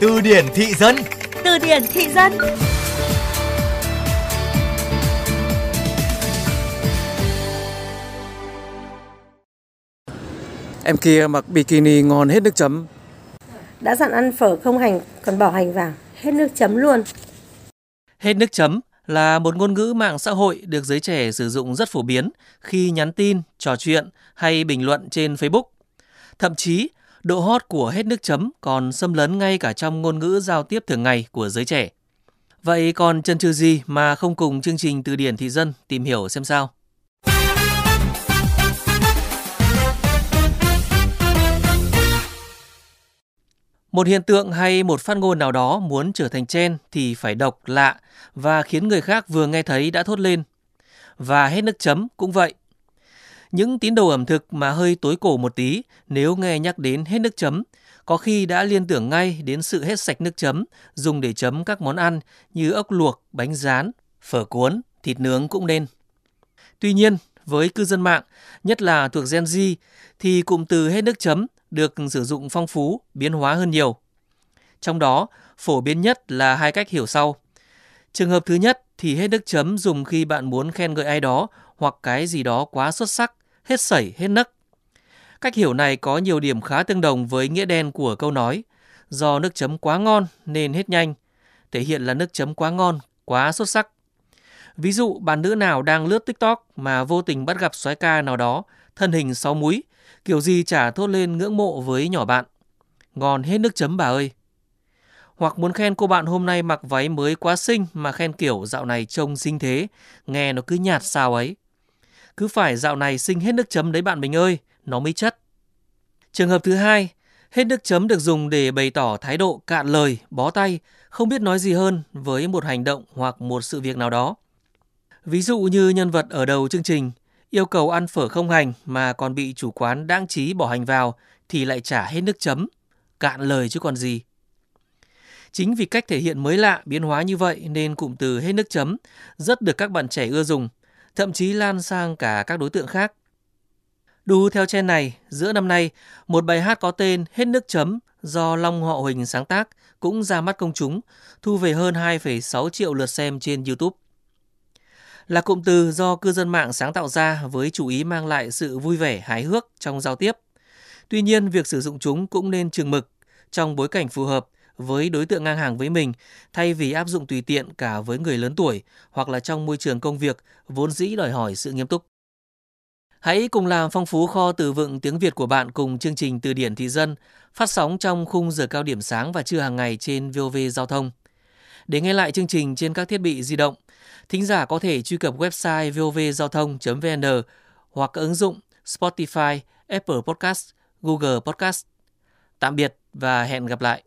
Từ điển thị dân Từ điển thị dân Em kia mặc bikini ngon hết nước chấm. Đã dặn ăn phở không hành còn bỏ hành vào, hết nước chấm luôn. Hết nước chấm là một ngôn ngữ mạng xã hội được giới trẻ sử dụng rất phổ biến khi nhắn tin, trò chuyện hay bình luận trên Facebook. Thậm chí, độ hot của hết nước chấm còn xâm lấn ngay cả trong ngôn ngữ giao tiếp thường ngày của giới trẻ. Vậy còn chân trừ gì mà không cùng chương trình từ điển thị dân tìm hiểu xem sao? Một hiện tượng hay một phát ngôn nào đó muốn trở thành trên thì phải độc, lạ và khiến người khác vừa nghe thấy đã thốt lên. Và hết nước chấm cũng vậy. Những tín đồ ẩm thực mà hơi tối cổ một tí nếu nghe nhắc đến hết nước chấm, có khi đã liên tưởng ngay đến sự hết sạch nước chấm dùng để chấm các món ăn như ốc luộc, bánh rán, phở cuốn, thịt nướng cũng nên. Tuy nhiên, với cư dân mạng, nhất là thuộc Gen Z, thì cụm từ hết nước chấm được sử dụng phong phú, biến hóa hơn nhiều. Trong đó, phổ biến nhất là hai cách hiểu sau. Trường hợp thứ nhất thì hết nước chấm dùng khi bạn muốn khen ngợi ai đó hoặc cái gì đó quá xuất sắc, hết sẩy, hết nấc. Cách hiểu này có nhiều điểm khá tương đồng với nghĩa đen của câu nói do nước chấm quá ngon nên hết nhanh, thể hiện là nước chấm quá ngon, quá xuất sắc. Ví dụ bạn nữ nào đang lướt TikTok mà vô tình bắt gặp soái ca nào đó, thân hình sáu múi, kiểu gì chả thốt lên ngưỡng mộ với nhỏ bạn. Ngon hết nước chấm bà ơi. Hoặc muốn khen cô bạn hôm nay mặc váy mới quá xinh mà khen kiểu dạo này trông xinh thế, nghe nó cứ nhạt sao ấy. Cứ phải dạo này sinh hết nước chấm đấy bạn mình ơi, nó mới chất. Trường hợp thứ hai, hết nước chấm được dùng để bày tỏ thái độ cạn lời, bó tay, không biết nói gì hơn với một hành động hoặc một sự việc nào đó. Ví dụ như nhân vật ở đầu chương trình yêu cầu ăn phở không hành mà còn bị chủ quán đáng trí bỏ hành vào thì lại trả hết nước chấm, cạn lời chứ còn gì. Chính vì cách thể hiện mới lạ, biến hóa như vậy nên cụm từ hết nước chấm rất được các bạn trẻ ưa dùng, thậm chí lan sang cả các đối tượng khác. Đu theo trên này, giữa năm nay, một bài hát có tên Hết nước chấm do Long Họ Huỳnh sáng tác cũng ra mắt công chúng, thu về hơn 2,6 triệu lượt xem trên YouTube là cụm từ do cư dân mạng sáng tạo ra với chủ ý mang lại sự vui vẻ hài hước trong giao tiếp. Tuy nhiên, việc sử dụng chúng cũng nên chừng mực trong bối cảnh phù hợp với đối tượng ngang hàng với mình thay vì áp dụng tùy tiện cả với người lớn tuổi hoặc là trong môi trường công việc vốn dĩ đòi hỏi sự nghiêm túc. Hãy cùng làm phong phú kho từ vựng tiếng Việt của bạn cùng chương trình Từ điển thị dân phát sóng trong khung giờ cao điểm sáng và trưa hàng ngày trên VOV Giao thông. Để nghe lại chương trình trên các thiết bị di động, thính giả có thể truy cập website vovgiao thông.vn hoặc ứng dụng Spotify, Apple Podcast, Google Podcast. Tạm biệt và hẹn gặp lại.